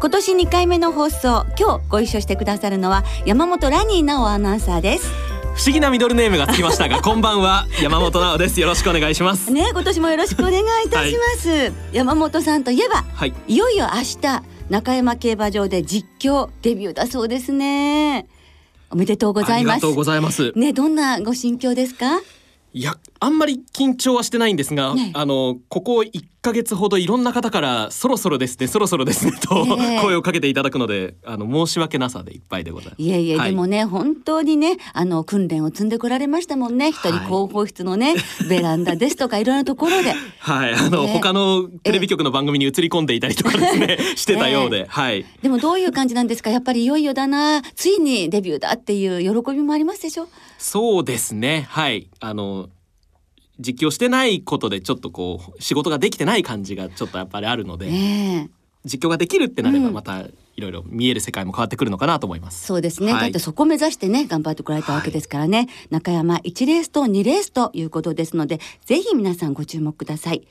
今年2回目の放送今日ご一緒してくださるのは山本ラニー直アナウンサーです。不思議なミドルネームがつきましたが こんばんは山本直です。よろしくお願いします。ね今年もよろしくお願いいたします、はい、山本さんといえば、はい、いよいよ明日中山競馬場で実況デビューだそうですね。おめでとうございます。ありがとうございます。ね、どんなご心境ですか？いやあんまり緊張はしてないんですが、ね、あのここ1ヶ月ほどいろんな方からそろそろですね そろそろですねと、えー、声をかけていただくのであの申し訳なさでいっぱいでございます。いえいえ、はい、でもね本当にねあの訓練を積んでこられましたもんね。一人広報室のね、はい、ベランダですとかいろんなところで。はい。あの、えー、他のテレビ局の番組に映り込んでいたりとかですね、えー、してたようで、はい。でもどういう感じなんですか？やっぱりいよいよだなついにデビューだっていう喜びもありますでしょ？そうですね。はい。あの実況してないことでちょっとこう仕事ができてない感じがちょっとやっぱりあるので、え。ー、実況ができるってなればまたいろいろ見える世界も変わってくるのかなと思います。そうですね、はい、だってそこ目指してね頑張ってこられたわけですからね、はい、中山1レースと2レースということですのでぜひ皆さんご注目ください。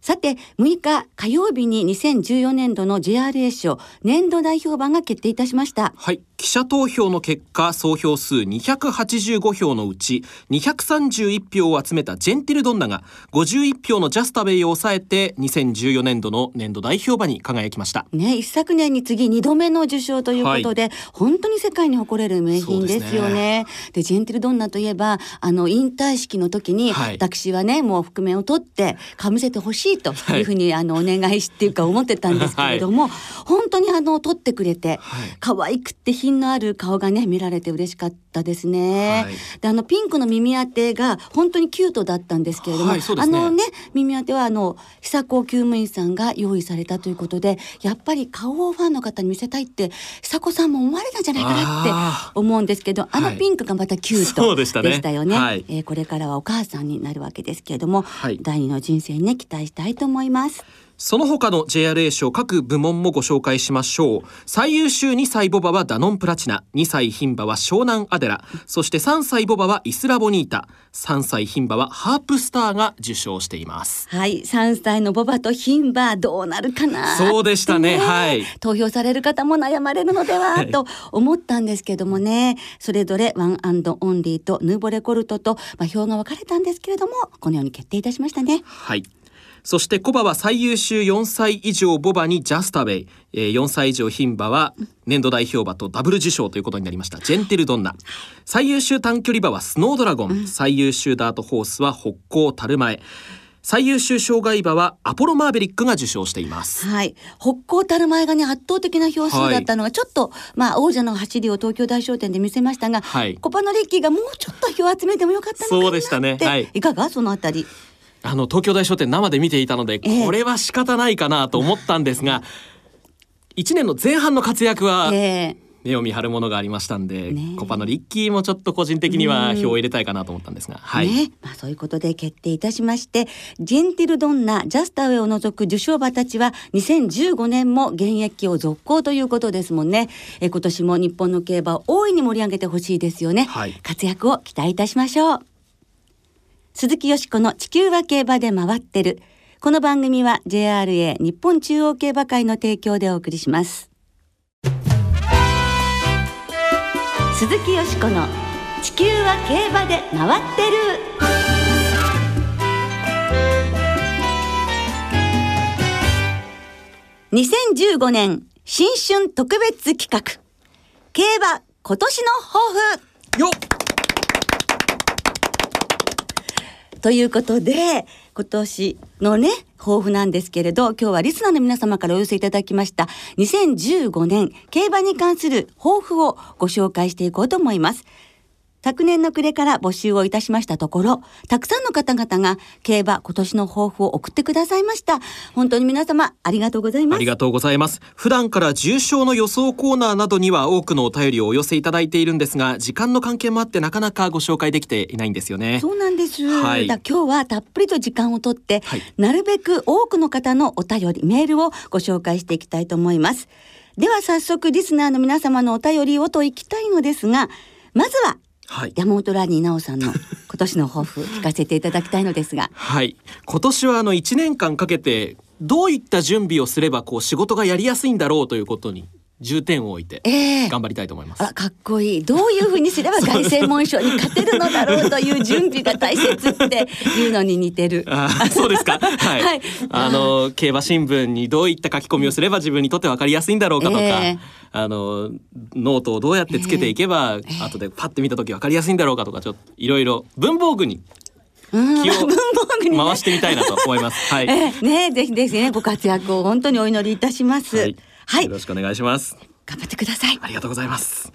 さて6日火曜日に2014年度の JRA 賞年度代表馬が決定いたしました。はい記者投票の結果総票数285票のうち231票を集めたジェンティルドンナが51票のジャスタベイを抑えて2014年度の年度代表馬に輝きました。ね一昨年に次2度目の受賞ということで、はい、本当に世界に誇れる名品ですよね。で、ね、ジェンティルドンナといえばあの引退式の時に、はい、私はねもう覆面を取ってかぶせてほしいというふうに、はい、あのお願いしっていうか思ってたんですけれども、本当にあの取ってくれて、可愛くて品のある顔がね見られて嬉しかったですね。はい、であのピンクの耳当てが本当にキュートだったんですけれども、はいね、あのね耳当てはあの久子厩務員さんが用意されたということでやっぱり顔をファンの方に見せたいって久子さんも思われたんじゃないかなって思うんですけどあのピンクがまたキュートでしたよね。はい、えー、これからはお母さんになるわけですけれども、第二の人生にね期待したいと思います。その他の JRA 賞各部門もご紹介しましょう。最優秀2歳ボバはダノンプラチナ。2歳牝馬は湘南アデラ。そして3歳ボバはイスラボニータ。3歳牝馬はハープスターが受賞しています。はい。3歳のボバと牝馬どうなるかな？そうでしたね、ね、はい。投票される方も悩まれるのでは、と思ったんですけどもね。それぞれワンオンリーとヌーボレコルトと、まあ、票が分かれたんですけれどもこのように決定いたしましたね。はいそしてコバは最優秀4歳以上ボバにジャスタベイ、えー、4歳以上牝馬は年度代表馬とダブル受賞ということになりましたジェンテルドンナ最優秀短距離馬はスノードラゴン、うん、最優秀ダートホースは北高樽前最優秀障害馬はアポロマーベリックが受賞しています。はい。北高たる前がね圧倒的な票数だったのが、ちょっと、まあ王者の走りを東京大商店で見せましたが、はい、コパノリッキーがもうちょっと票集めてもよかったのかなって。そうでしたね。はい。いかが？そのあたり。あの東京大書店生で見ていたので、これは仕方ないかなと思ったんですが、えー、1年の前半の活躍は、目を見張るものがありましたんで、ね、コパのリッキーもちょっと個人的には票を入れたいかなと思ったんですが、はい、ね、まあ、そういうことで決定いたしましてジェンティルドンナジャスタウェイを除く受賞馬たちは2015年も現役を続行ということですもんね。え今年も日本の競馬を大いに盛り上げてほしいですよね、はい、活躍を期待いたしましょう鈴木よしこの地球は競馬で回ってる。この番組は JRA 日本中央競馬会の提供でお送りします。鈴木よしこの地球は競馬で回ってる。2015年新春特別企画競馬今年の抱負よっということで、今年のね、抱負なんですけれど、今日はリスナーの皆様からお寄せいただきました、2015年競馬に関する抱負をご紹介していこうと思います。昨年の暮れから募集をいたしましたところ、たくさんの方々が競馬今年の抱負を送ってくださいました。本当に皆様ありがとうございます。ありがとうございます。普段から重賞の予想コーナーなどには多くのお便りをお寄せいただいているんですが、時間の関係もあってなかなかご紹介できていないんですよね。そうなんです。はい、だ今日はたっぷりと時間をとって、はい、なるべく多くの方のお便り、メールをご紹介していきたいと思います。では早速リスナーの皆様のお便りをといきたいのですが、まずははい、山本ラニー奈緒さんの 今年の抱負聞かせていただきたいのですが。はい。今年はあの1年間かけてどういった準備をすればこう仕事がやりやすいんだろうということに重点を置いて頑張りたいと思います、えー、かっこいい。どういうふうにすれば凱旋門賞に勝てるのだろうという準備が大切っていうのに似てる。あそうですか。はい、はい、あの競馬新聞にどういった書き込みをすれば自分にとって分かりやすいんだろうかとか、えー、あのノートをどうやってつけていけば、えー、後でパッて見た時分かりやすいんだろうかとかちょっといろいろ文房具に気を 回してみたいなと思います。はい。えー、ねぜひぜひねご活躍を本当にお祈りいたします。はいはい、よろしくお願いします。頑張ってください。ありがとうございます。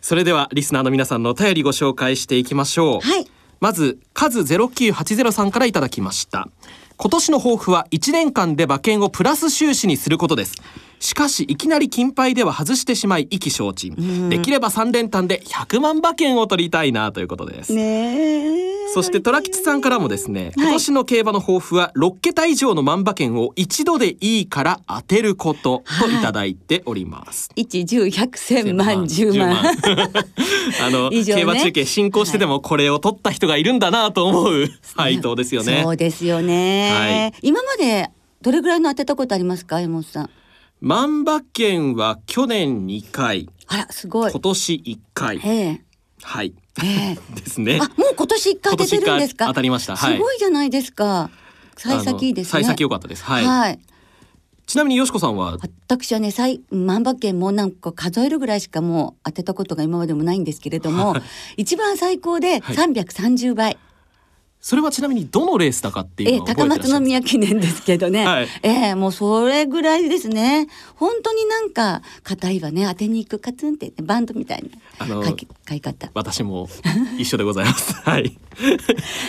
それではリスナーの皆さんのお便りご紹介していきましょう。はい。まず数ゼロ九八ゼロさんからいただきました。今年の抱負は1年間で馬券をプラス収支にすることですしかしいきなり金牌では外してしまい意気消沈。できれば3連単で100万馬券を取りたいなということです。そして虎吉さんからもですね、今年の競馬の抱負は6桁以上の万馬券を一度でいいから当てることとい。ただいております、はい、1 10 100 1000万。10万。あの、ね、競馬中継進行してでもこれを取った人がいるんだなと思う 配当ですよね。そうですよね、はい、今までどれぐらいの当てたことありますか山本さん？万馬券は去年2回。あらすごい。今年1回。はい、え。ー、ですね。あもう今年1回当ててるんですか？当たりました、はい、すごいじゃないですか。幸先いいですね。幸先良かったです。はい、はい、ちなみによしこさんは？私はね最万馬券もなんか数えるぐらいしかもう当てたことが今までもないんですけれども一番最高で330倍、はいそれはちなみにどのレースだかっていうのは高松宮記念ですけどね、はい、えー、もうそれぐらいですね。本当になんか硬いわね。当てに行くカツンって、ね、バンドみたいな書き書い方私も一緒でございます。はい。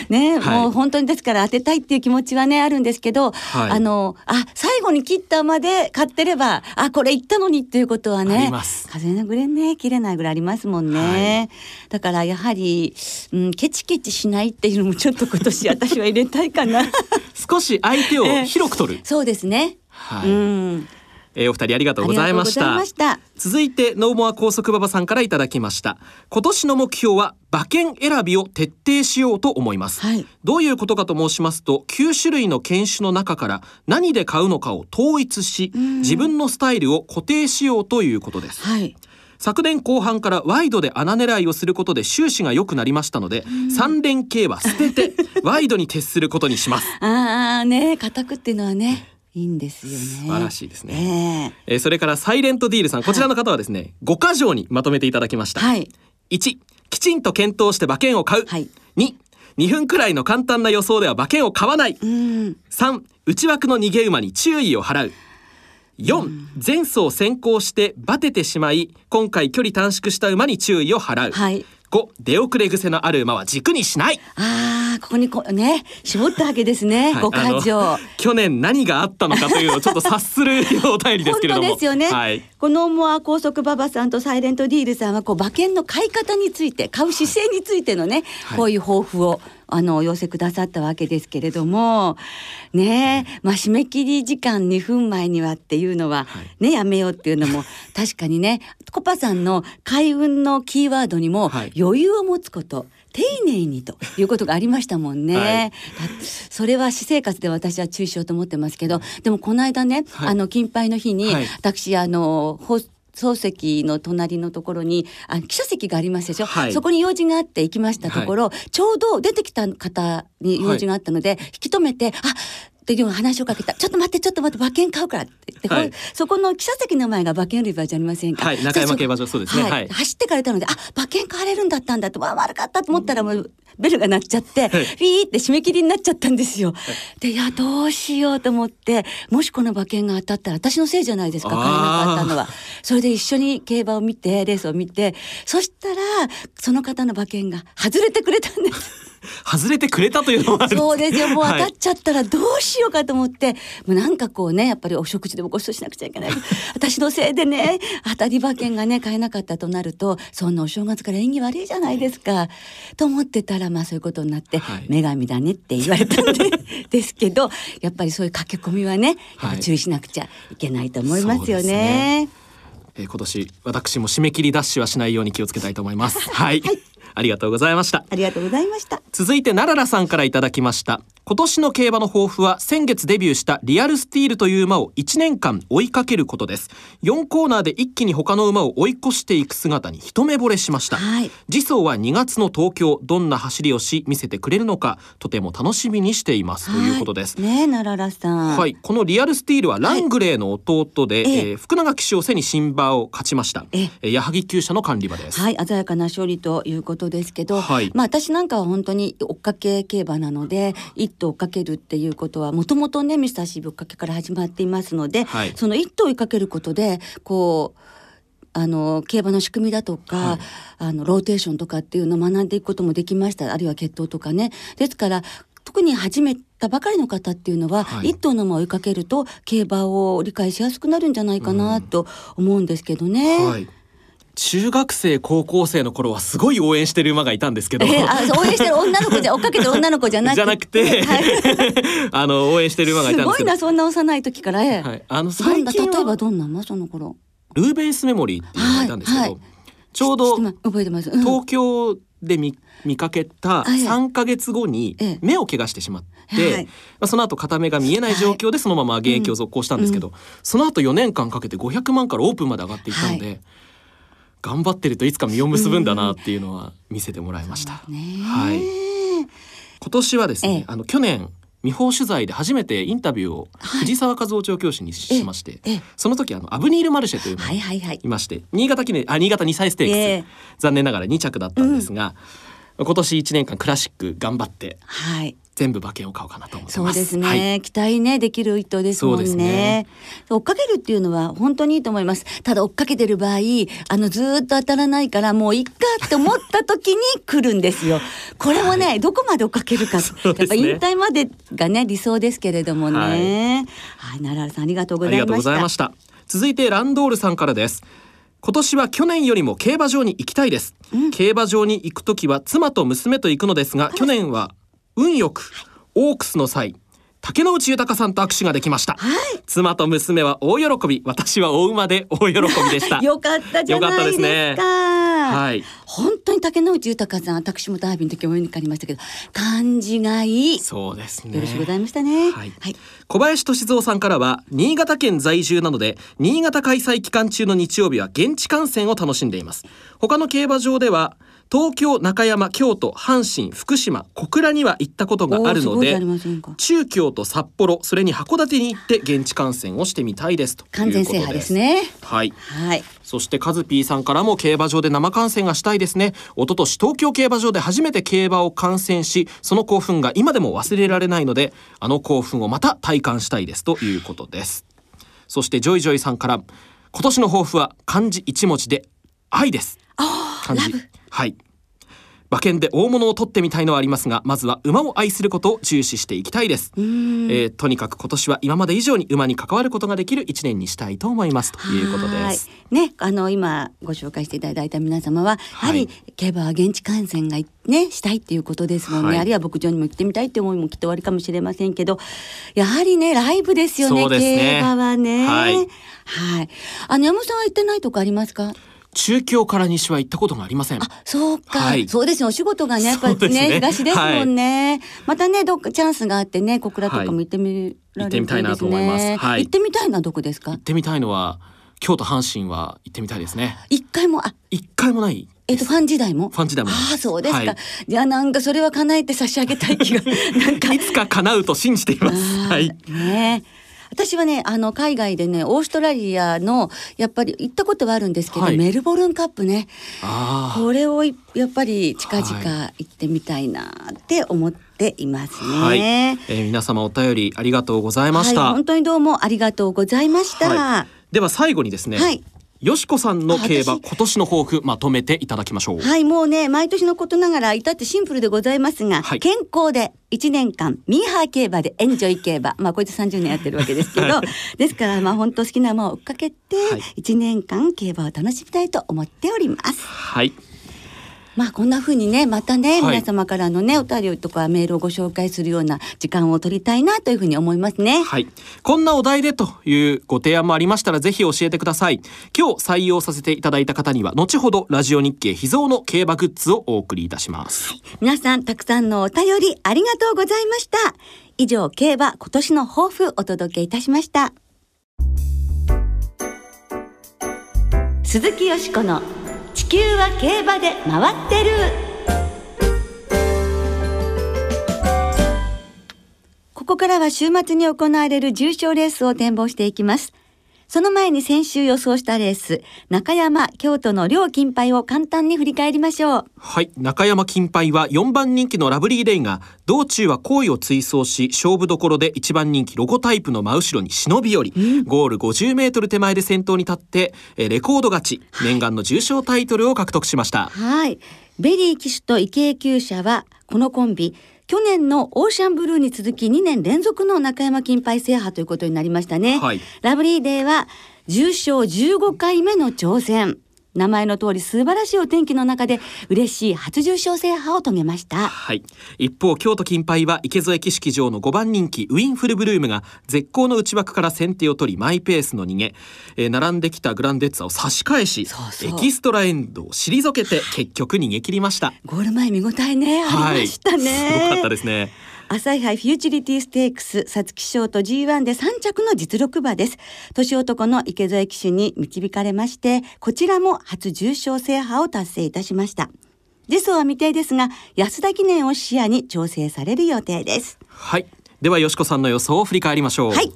ね、はい、もう本当にですから当てたいっていう気持ちはねあるんですけど、はい、あのあ最後に切ったまで買ってればあこれ言ったのにっていうことはね風のぐれね切れないぐらいありますもんね、はい、だからやはり、うん、ケチケチしないっていうのもちょっと今年私は入れたいかな。少し相手を広く取る、えー、そうですね。はい、うんえー、お二人ありがとうございました。続いてノーモア高速馬場さんからいただきました。今年の目標は馬券選びを徹底しようと思います、はい、どういうことかと申しますと9種類の犬種の中から何で買うのかを統一し自分のスタイルを固定しようということです、はい。昨年後半からワイドで穴狙いをすることで収支が良くなりましたので、三連携は捨ててワイドに徹することにします。ああね、固くっていうのはね。いいんですよね。素晴らしいですね。えー、えー、それからサイレントディールさん、こちらの方はですね、五、はい、箇条にまとめていただきました。はい。一、きちんと検討して馬券を買う。はい。二、2分くらいの簡単な予想では馬券を買わない。うん。3内枠の逃げ馬に注意を払う。4前走先行してバテてしまい今回距離短縮した馬に注意を払う、はい、5出遅れ癖のある馬は軸にしない。ああここにこね絞ったわけですね、はい、5箇条去年何があったのかというのをちょっと察するお便りですけれども。本当ですよね、はい、このモア高速馬場さんとサイレントディールさんはこう馬券の買い方について買う姿勢についてのね、はい、こういう抱負をあのお寄せくださったわけですけれどもねまあ締め切り時間2分前にはっていうのはね、やめようっていうのも 確かにねコパさんの開運のキーワードにも余裕を持つこと、丁寧にということがありましたもんね。はい、それは私生活で私は注意しようと思ってますけど、でもこの間ね、はい、あの金杯の日に、はい、私あの漱石の隣のところにあ記者席がありますでしょ、はい、そこに用事があって行きましたところ、はい、ちょうど出てきた方に用事があったので、引き止めて「あっていう話をかけた。ちょっと待って、ちょっと待って、馬券買うからって言って、はい、そこの記者席の前が馬券売り場じゃありませんか？はい、中山競馬場そうですね。はい。走ってかれたので、あ、馬券買われるんだったんだと、わ、悪かったと思ったらもう、ベルが鳴っちゃって、ピーって締め切りになっちゃったんですよ。で、いや、どうしようと思って、もしこの馬券が当たったら私のせいじゃないですか、買えなかったのは。それで一緒に競馬を見て、レースを見て、そしたら、その方の馬券が外れてくれたんです。外れてくれたというのもそうですよ。もう当たっちゃったらどうしようかと思って、はい、もうなんかこうねやっぱりお食事でもご馳走しなくちゃいけない。私のせいでね当たり馬券がね買えなかったとなるとそんなお正月から縁起悪いじゃないですか。と思ってたらまあそういうことになって、はい、女神だねって言われたんでですけどやっぱりそういう駆け込みはねやっぱ注意しなくちゃいけないと思いますよね。えー、今年私も締め切りダッシュはしないように気をつけたいと思います。はい、はいありがとうございました。ありがとうございました。続いて奈良さんからいただきました。今年の競馬の抱負は先月デビューしたリアルスティールという馬を1年間追いかけることです。4コーナーで一気に他の馬を追い越していく姿に一目惚れしました、はい、次走は2月の東京。どんな走りをし見せてくれるのかとても楽しみにしています、ということです。ね奈良さん。はい。このリアルスティールはラングレーの弟で、はい、えー、福永騎手を背に新馬を勝ちました。えー、矢作厩舎の管理馬です。はい。鮮やかな勝利ということですけど、はい、まあ私なんかは本当に追っかけ競馬なので一頭追っかけるっていうことはもともとねミスターシーぶっかけから始まっていますので、はい、その一頭追いかけることでこうあの競馬の仕組みだとか、はい、あのローテーションとかっていうのを学んでいくこともできました。あるいは血統とかね。ですから特に始めたばかりの方っていうのは、はい、一頭の馬を追いかけると競馬を理解しやすくなるんじゃないかなと思うんですけどね。はい中学生高校生の頃はすごい応援してる馬がいたんですけど、えー、あ応援してる女の子じゃ 追っかけてる女の子じゃなく。てじゃなくて、はい、あの応援してる馬がいたんですすごいなそんな幼い時から、えー、はい、あの最近例えばどんな馬その頃？ルーベンスメモリーっていうのがいたんですけど、はいはい、ちょうど覚えてます、うん、東京で見見かけた3か月後に目を怪我してしまって、はい、まあ、その後片目が見えない状況でそのまま現役を続行したんですけど、はいうん、その後4年間かけて500万からオープンまで上がっていったので、はい、頑張ってるといつか実を結ぶんだなっていうのは見せてもらいました。うん、はい。今年はですね、ええ、あの去年未報取材で初めてインタビューを藤沢和夫調教師にしまして、はい、その時あのアブニール・マルシェというのがいまして、新潟記念あ新潟2歳ステークス、え、残念ながら2着だったんですが、うん、今年1年間クラシック頑張って、はい、全部馬券を買おうかなと思ってそうですね、はい、期待ねできる一頭ですもんね。ね。追っかけるっていうのは本当にいいと思います。ただ追っかけてる場合あのずっと当たらないからもういっかって思った時に来るんですよ。これもね、はい、どこまで追っかけるか、ね、やっぱ引退までがね理想ですけれどもね。はい、はい、奈良さんありがとうございました。続いてランドールさんからです。今年は去年よりも競馬場に行きたいです、うん、競馬場に行く時は妻と娘と行くのですが、去年は運よくオークスの際竹之内豊さんと握手ができました、はい、妻と娘は大喜び。私はお馬で大喜びでした。よかったじゃないですか。ですね。はい。本当に竹之内豊さん私もダービーの時もにかりましたけど感じがいい。そうですね。よろしくございましたね、はい、はい、小林俊三さんからは新潟県在住なので新潟開催期間中の日曜日は現地観戦を楽しんでいます。他の競馬場では東京中山京都阪神福島小倉には行ったことがあるので中京と札幌それに函館に行って現地観戦をしてみたいですと完全制覇ですね。はい、はい、そしてカズピーさんからも競馬場で生観戦がしたいですね。一昨年東京競馬場で初めて競馬を観戦しその興奮が今でも忘れられないのであの興奮をまた体感したいですということです。そしてジョイジョイさんから今年の抱負は漢字一文字で愛です漢字はい。馬券で大物を取ってみたいのはありますがまずは馬を愛することを重視していきたいです、えー、とにかく今年は今まで以上に馬に関わることができる一年にしたいと思います。ということです。ねあの今ご紹介していただいた皆様はやはり競馬は現地観戦がねしたいっていうことですもんね、はい、あるいは牧場にも行ってみたいって思いもきっとおありかもしれませんけどやはりねライブですよね、ね、競馬はね。はい、はい、あの山本さんは行ってないとこありますか？中京から西は行ったことがありません。あ、そうか。はい、そうですよ。お仕事がね、やっぱりね、ね。東ですもんね、はい、またね、どっかチャンスがあってね、小倉とかも行ってみられる、ね、行ってみたいなと思います。はい、行ってみたいのはどこですか？行ってみたいのは、京都阪神は行ってみたいですね。一回も？あ。一回もない。えっと、ファン時代も？ファン時代も。ああそうですか、はい。じゃあなんかそれは叶えて差し上げたい気が なんか。いつか叶うと信じています。はい。ね私はねあの海外でねオーストラリアのやっぱり行ったことはあるんですけど、はい。メルボルンカップね。これをいやっぱり近々行ってみたいなって思っていますね。はい、えー皆様お便りありがとうございました、はい、本当にどうもありがとうございました。はい。では最後にですね、はいよしこさんの競馬今年の抱負まとめていただきましょう。はい、もうね、毎年のことながら、至ってシンプルでございますが、はい。健康で1年間、ミーハー競馬でエンジョイ競馬。まあ、こいつ30年やってるわけですけど、ですから、まあ、本当好きな馬を追っかけてはい、1年間競馬を楽しみたいと思っております。はいまあ、こんな風にね、またね、はい皆様からのね、お便りとかメールをご紹介するような時間を取りたいなというふうに思いますね。はい。こんなお題でというご提案もありましたらぜひ教えてください。今日採用させていただいた方には後ほどラジオ日経秘蔵の競馬グッズをお送りいたします。皆さんたくさんのお便りありがとうございました以上競馬今年の抱負お届けいたしました鈴木よしこの地球は競馬で回ってる。ここからは週末に行われる重賞レースを展望していきます。その前に先週予想したレース中山京都の両金杯を簡単に振り返りましょうはい。中山金杯は4番人気のラブリーデイが道中は好位を追走し勝負どころで1番人気ロゴタイプの真後ろに忍び寄り、ゴール50メートル手前で先頭に立ってえーレコード勝ち、念願の重賞タイトルを獲得しました。はい。ベリー騎手と池江厩舎は、このコンビ、去年のオーシャンブルーに続き2年連続の中山金杯制覇ということになりましたね。はいラブリーデイは、重賞15回目の挑戦。名前の通り素晴らしいお天気の中で嬉しい初重賞制覇を遂げました。はい。一方、京都金杯は池添騎式場の5番人気ウィンフルブルームが絶好の内枠から先手を取りマイペースの逃げ、えー並んできたグランデッツァを差し返しエキストラエンドを退けて結局逃げ切りました。ゴール前見応えね、ありましたね。はい、すごかったですね。朝日杯フューチュリティステークス皐月賞と G1 で3着の実力馬です年男の池添騎手に導かれましてこちらも初重賞制覇を達成いたしました次走は未定ですが安田記念を視野に調整される予定ですはい。では、よしこさんの予想を振り返りましょう。はい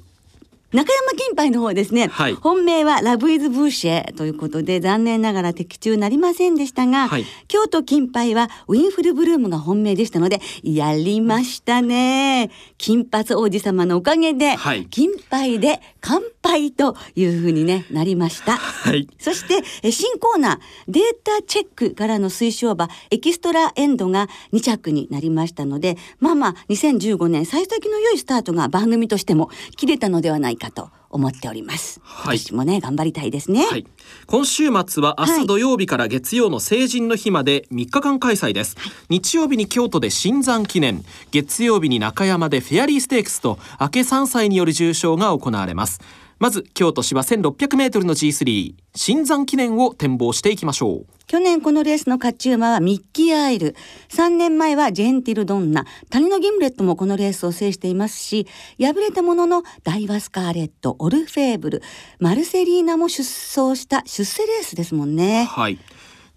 中山金杯の方ですね、はい。本命はラブイズブーシェということで残念ながら的中なりませんでしたが、はい。京都金杯はウィンフルブルームが本命でしたのでやりましたね金髪王子様のおかげで、はい金杯で乾杯というふうにねなりました。はい。そしてえ新コーナーデータチェックからの推奨馬エキストラエンドが2着になりましたのでまあまあ2015年幸先の良いスタートが番組としても切れたのではないかと思っております。はい。私もね頑張りたいですね。はい、今週末は明はい日土曜日から月曜の成人の日まで3日間開催です、日曜日に京都で新山記念。月曜日に中山でフェアリーステークスと明け3歳による重賞が行われますまず京都芝 1600m の G3 新山記念を展望していきましょう。去年このレースの勝ち馬はミッキーアイル。3年前はジェンティルドンナ。谷のギムレットもこのレースを制していますし敗れたもののダイワスカーレットオルフェーブル。マルセリーナも出走した出世レースですもんね。はい。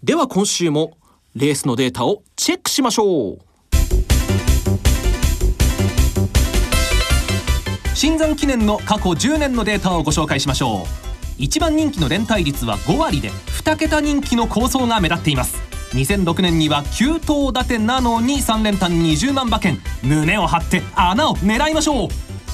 では今週もレースのデータをチェックしましょう新山記念の過去10年のデータをご紹介しましょう。一番人気の連帯率は5割で2桁人気の構想が目立っています。2006年には9頭立てなのに3連単20万馬券。胸を張って穴を狙いましょう。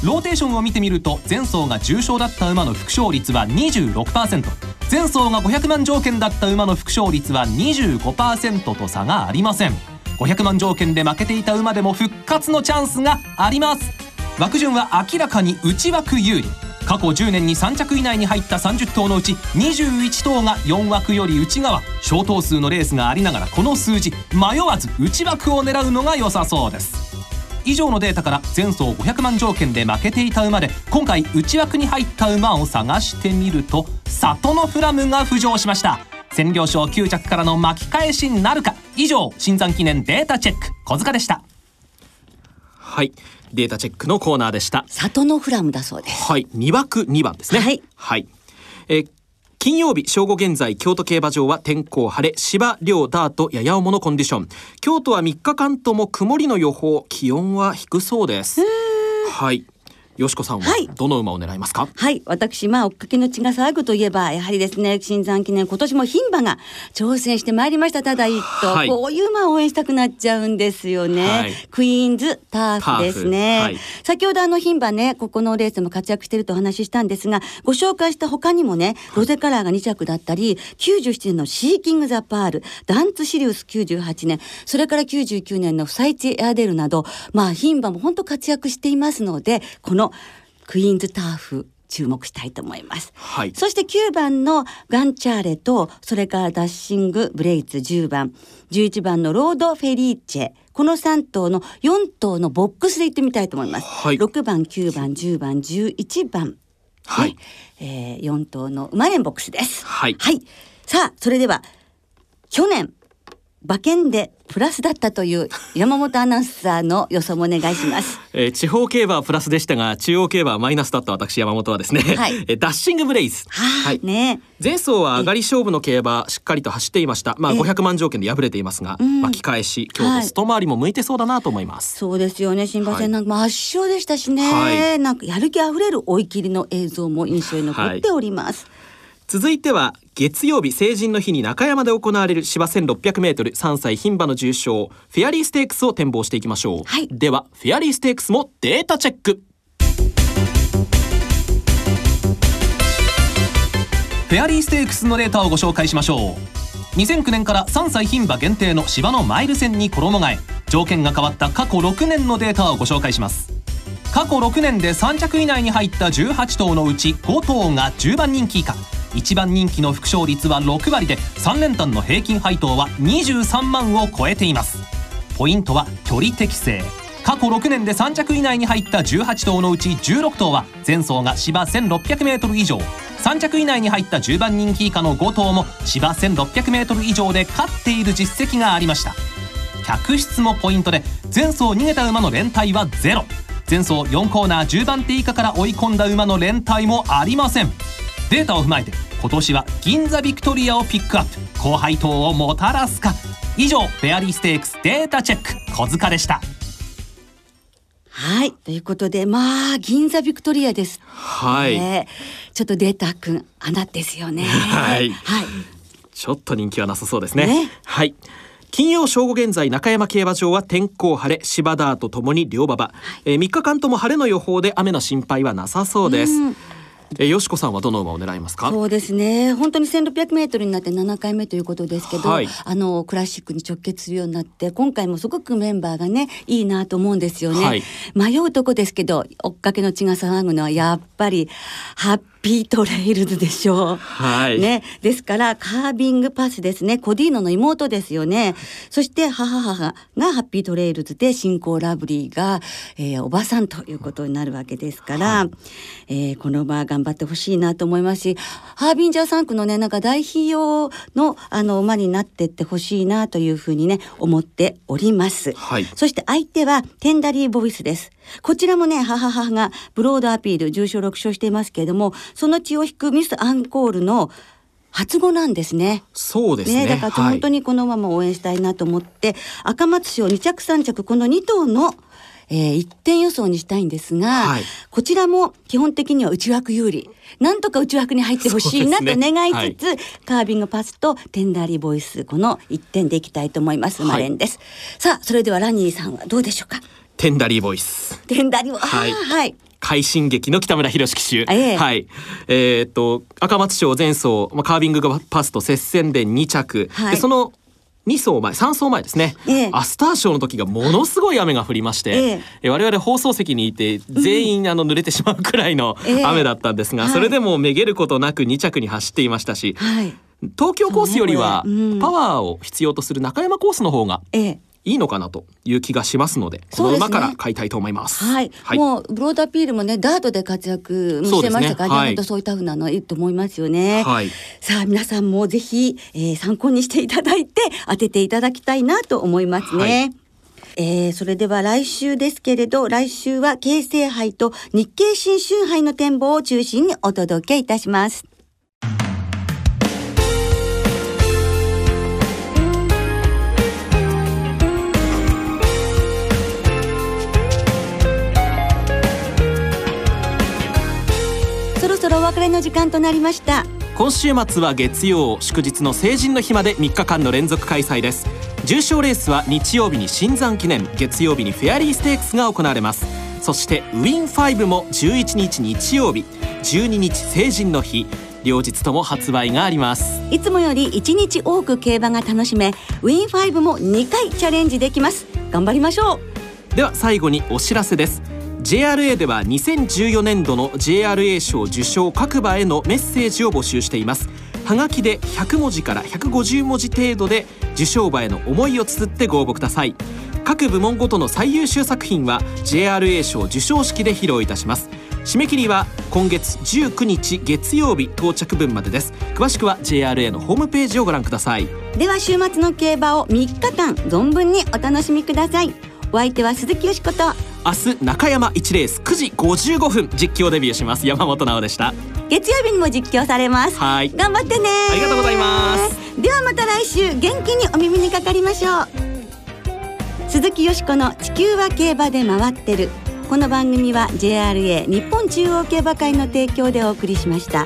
ローテーションを見てみると前走が重賞だった馬の副勝率は26%前走が500万条件だった馬の副勝率は25%と差がありません。500万条件で負けていた馬でも復活のチャンスがあります。枠順は明らかに内枠有利。過去10年に3着以内に入った30頭のうち21頭が4枠より内側小頭数のレースがありながらこの数字迷わず内枠を狙うのが良さそうです。以上のデータから前走500万条件で負けていた馬で今回内枠に入った馬を探してみると里のフラムが浮上しました。占領賞9着からの巻き返しなるか。以上新山記念データチェック。小塚でした。はい。データチェックのコーナーでした。里のフラムだそうです。はい。2枠2番ですね。はい。はい。えー金曜日正午現在京都競馬場は天候晴れ芝涼ダートやや重のコンディション。京都は3日間とも曇りの予報気温は低そうです。はいよしこさんはどの馬を狙いますか、はい、はい、私まあ追っかけの血が騒ぐといえばやはりですね新山記念今年も牝馬が挑戦してまいりました。ただ一頭、はい、こういう馬を応援したくなっちゃうんですよね、はい、クイーンズターフですね、先ほどあの牝馬ねここのレースも活躍しているとお話ししたんですがご紹介した他にもねロゼカラーが2着だったり97年のシーキング・ザ・パールダンツ・シリウス98年それから99年のフサイチ・エアデルなどまあ牝馬も本当活躍していますのでこのクイーンズターフ注目したいと思います、はい、そして9番のガンチャーレとそれからダッシングブレイツ10番11番のロードフェリーチェこの3頭の4頭のボックスで行ってみたいと思います、はい、6番9番10番11番。はい、えー、4頭の馬連ボックスです。はい、はい、さあそれでは去年馬券でプラスだったという山本アナウンサーの予想もお願いします。えー、地方競馬はプラスでしたが中央競馬はマイナスだった私山本はですね、はい、ダッシングブレイズ。はい、ね。前走は上がり勝負の競馬しっかりと走っていました。まあ500万条件で敗れていますが、巻き返し今日外回りも向いてそうだなと思います。そうですよね。新馬戦なんかも圧勝でしたしね、はい、なんかやる気あふれる追い切りの映像も印象に残っております。続いては月曜日成人の日に中山で行われる芝 1600m3 歳牝馬の重賞フェアリーステークスを展望していきましょう、はい、ではフェアリーステークスもデータチェック。フェアリーステークスのデータをご紹介しましょう。2009年から3歳牝馬限定の芝のマイル戦に衣替え。条件が変わった過去6年のデータをご紹介します過去6年で3着以内に入った18頭のうち5頭が10番人気以下。1番人気の副勝率は6割で3連単の平均配当は23万を超えています。ポイントは距離適正。過去6年で3着以内に入った18頭のうち16頭は前走が芝 1600m 以上。3着以内に入った10番人気以下の5頭も芝 1600m 以上で勝っている実績がありました。客室もポイントで前走逃げた馬の連帯はゼロ。前走4コーナー10番手以下から追い込んだ馬の連帯もありません。データを踏まえて今年は銀座ビクトリアをピックアップ。高配当をもたらすか。以上フェアリーステークスデータチェック。小塚でした。はい。ということでまあ銀座ビクトリアです。はい、ね、ちょっとデータくん穴ですよね。はい、はい、ちょっと人気はなさそうですね、ね、はい金曜正午現在中山競馬場は天候晴れ芝ダートともに両馬場、はい、えー、3日間とも晴れの予報で雨の心配はなさそうです、うん。えよしこさんはどの馬を狙いますか？そうですね。本当に1600メートルになって7回目ということですけど、はい、あのクラシックに直結するようになって今回もすごくメンバーがねいいなと思うんですよね、はい、迷うとこですけど追っかけの血が騒ぐのはやっぱりハッピートレイルズでしょう。はい。ね。ですから、カービングパスですね。コディーノの妹ですよね。そして、母母がハッピートレイルズで、新興ラブリーが、えー、おばさんということになるわけですから、はい、えー、この馬頑張ってほしいなと思いますし、ハービンジャー3区のね、なんか大費用の、あの、馬になってってほしいなというふうにね、思っております。はい。そして相手は、テンダリーボイスです。こちらもね、母母がブロードアピール、重賞6勝していますけれども、その血を引くミス・アンコールの初語なんですね。そうですね。ねだから本当にこのまま応援したいなと思って、はい、赤松賞2着3着この2頭のえー、一点予想にしたいんですが、はい、こちらも基本的には内枠有利。なんとか内枠に入ってほしいなと願いつつ、ねはい、カービングパスとテンダーリーボイスこの1点でいきたいと思います。マレンです、さあそれではラニーさんはどうでしょうか？テンダリーボイス。テンダリー、はい、はい。快進撃の北村博騎手、えー、はい、えー、っと赤松賞前走、まあ、カービングパスと接戦で2着、はい、でその2走前3走前ですね、えアスター賞の時がものすごい雨が降りまして、え我々放送席にいて全員あの濡れてしまうくらいの雨だったんですが、それでもめげることなく2着に走っていましたし、はい、東京コースよりはパワーを必要とする中山コースの方がいいのかなという気がしますので、この馬から買いたいと思います。はい、はい、もうブロードアピールもねダートで活躍してましたから、ね、本当そういったふうなのいいと思いますよね。はい、さあ皆さんもぜひ、えー、参考にしていただいて当てていただきたいなと思いますね。はいえー、それでは来週ですけれど、来週は京成杯と日経新春杯の展望を中心にお届けいたします。の時間となりました。今週末は月曜祝日の成人の日まで3日間の連続開催です。重賞レースは日曜日に新山記念月曜日にフェアリーステークスが行われます。そしてウィン5も11日日曜日12日成人の日。両日とも発売があります。いつもより1日多く競馬が楽しめウィン5も2回チャレンジできます。頑張りましょう。では最後にお知らせです JRA では2014年度の JRA 賞受賞各馬へのメッセージを募集しています。はがきで100文字から150文字程度で受賞馬への思いを綴ってご応募ください。各部門ごとの最優秀作品は JRA 賞授賞式で披露いたします。締め切りは今月19日月曜日到着分までです。詳しくは JRA のホームページをご覧ください。では週末の競馬を3日間存分にお楽しみください。お相手は鈴木よしこと。明日中山1レース9時55分実況デビューします。山本直でした。月曜日にも実況されます。はい。頑張ってね。ありがとうございます。ではまた来週元気にお耳にかかりましょう。鈴木よしこの地球は競馬で回ってる。この番組は JRA 日本中央競馬会の提供でお送りしました。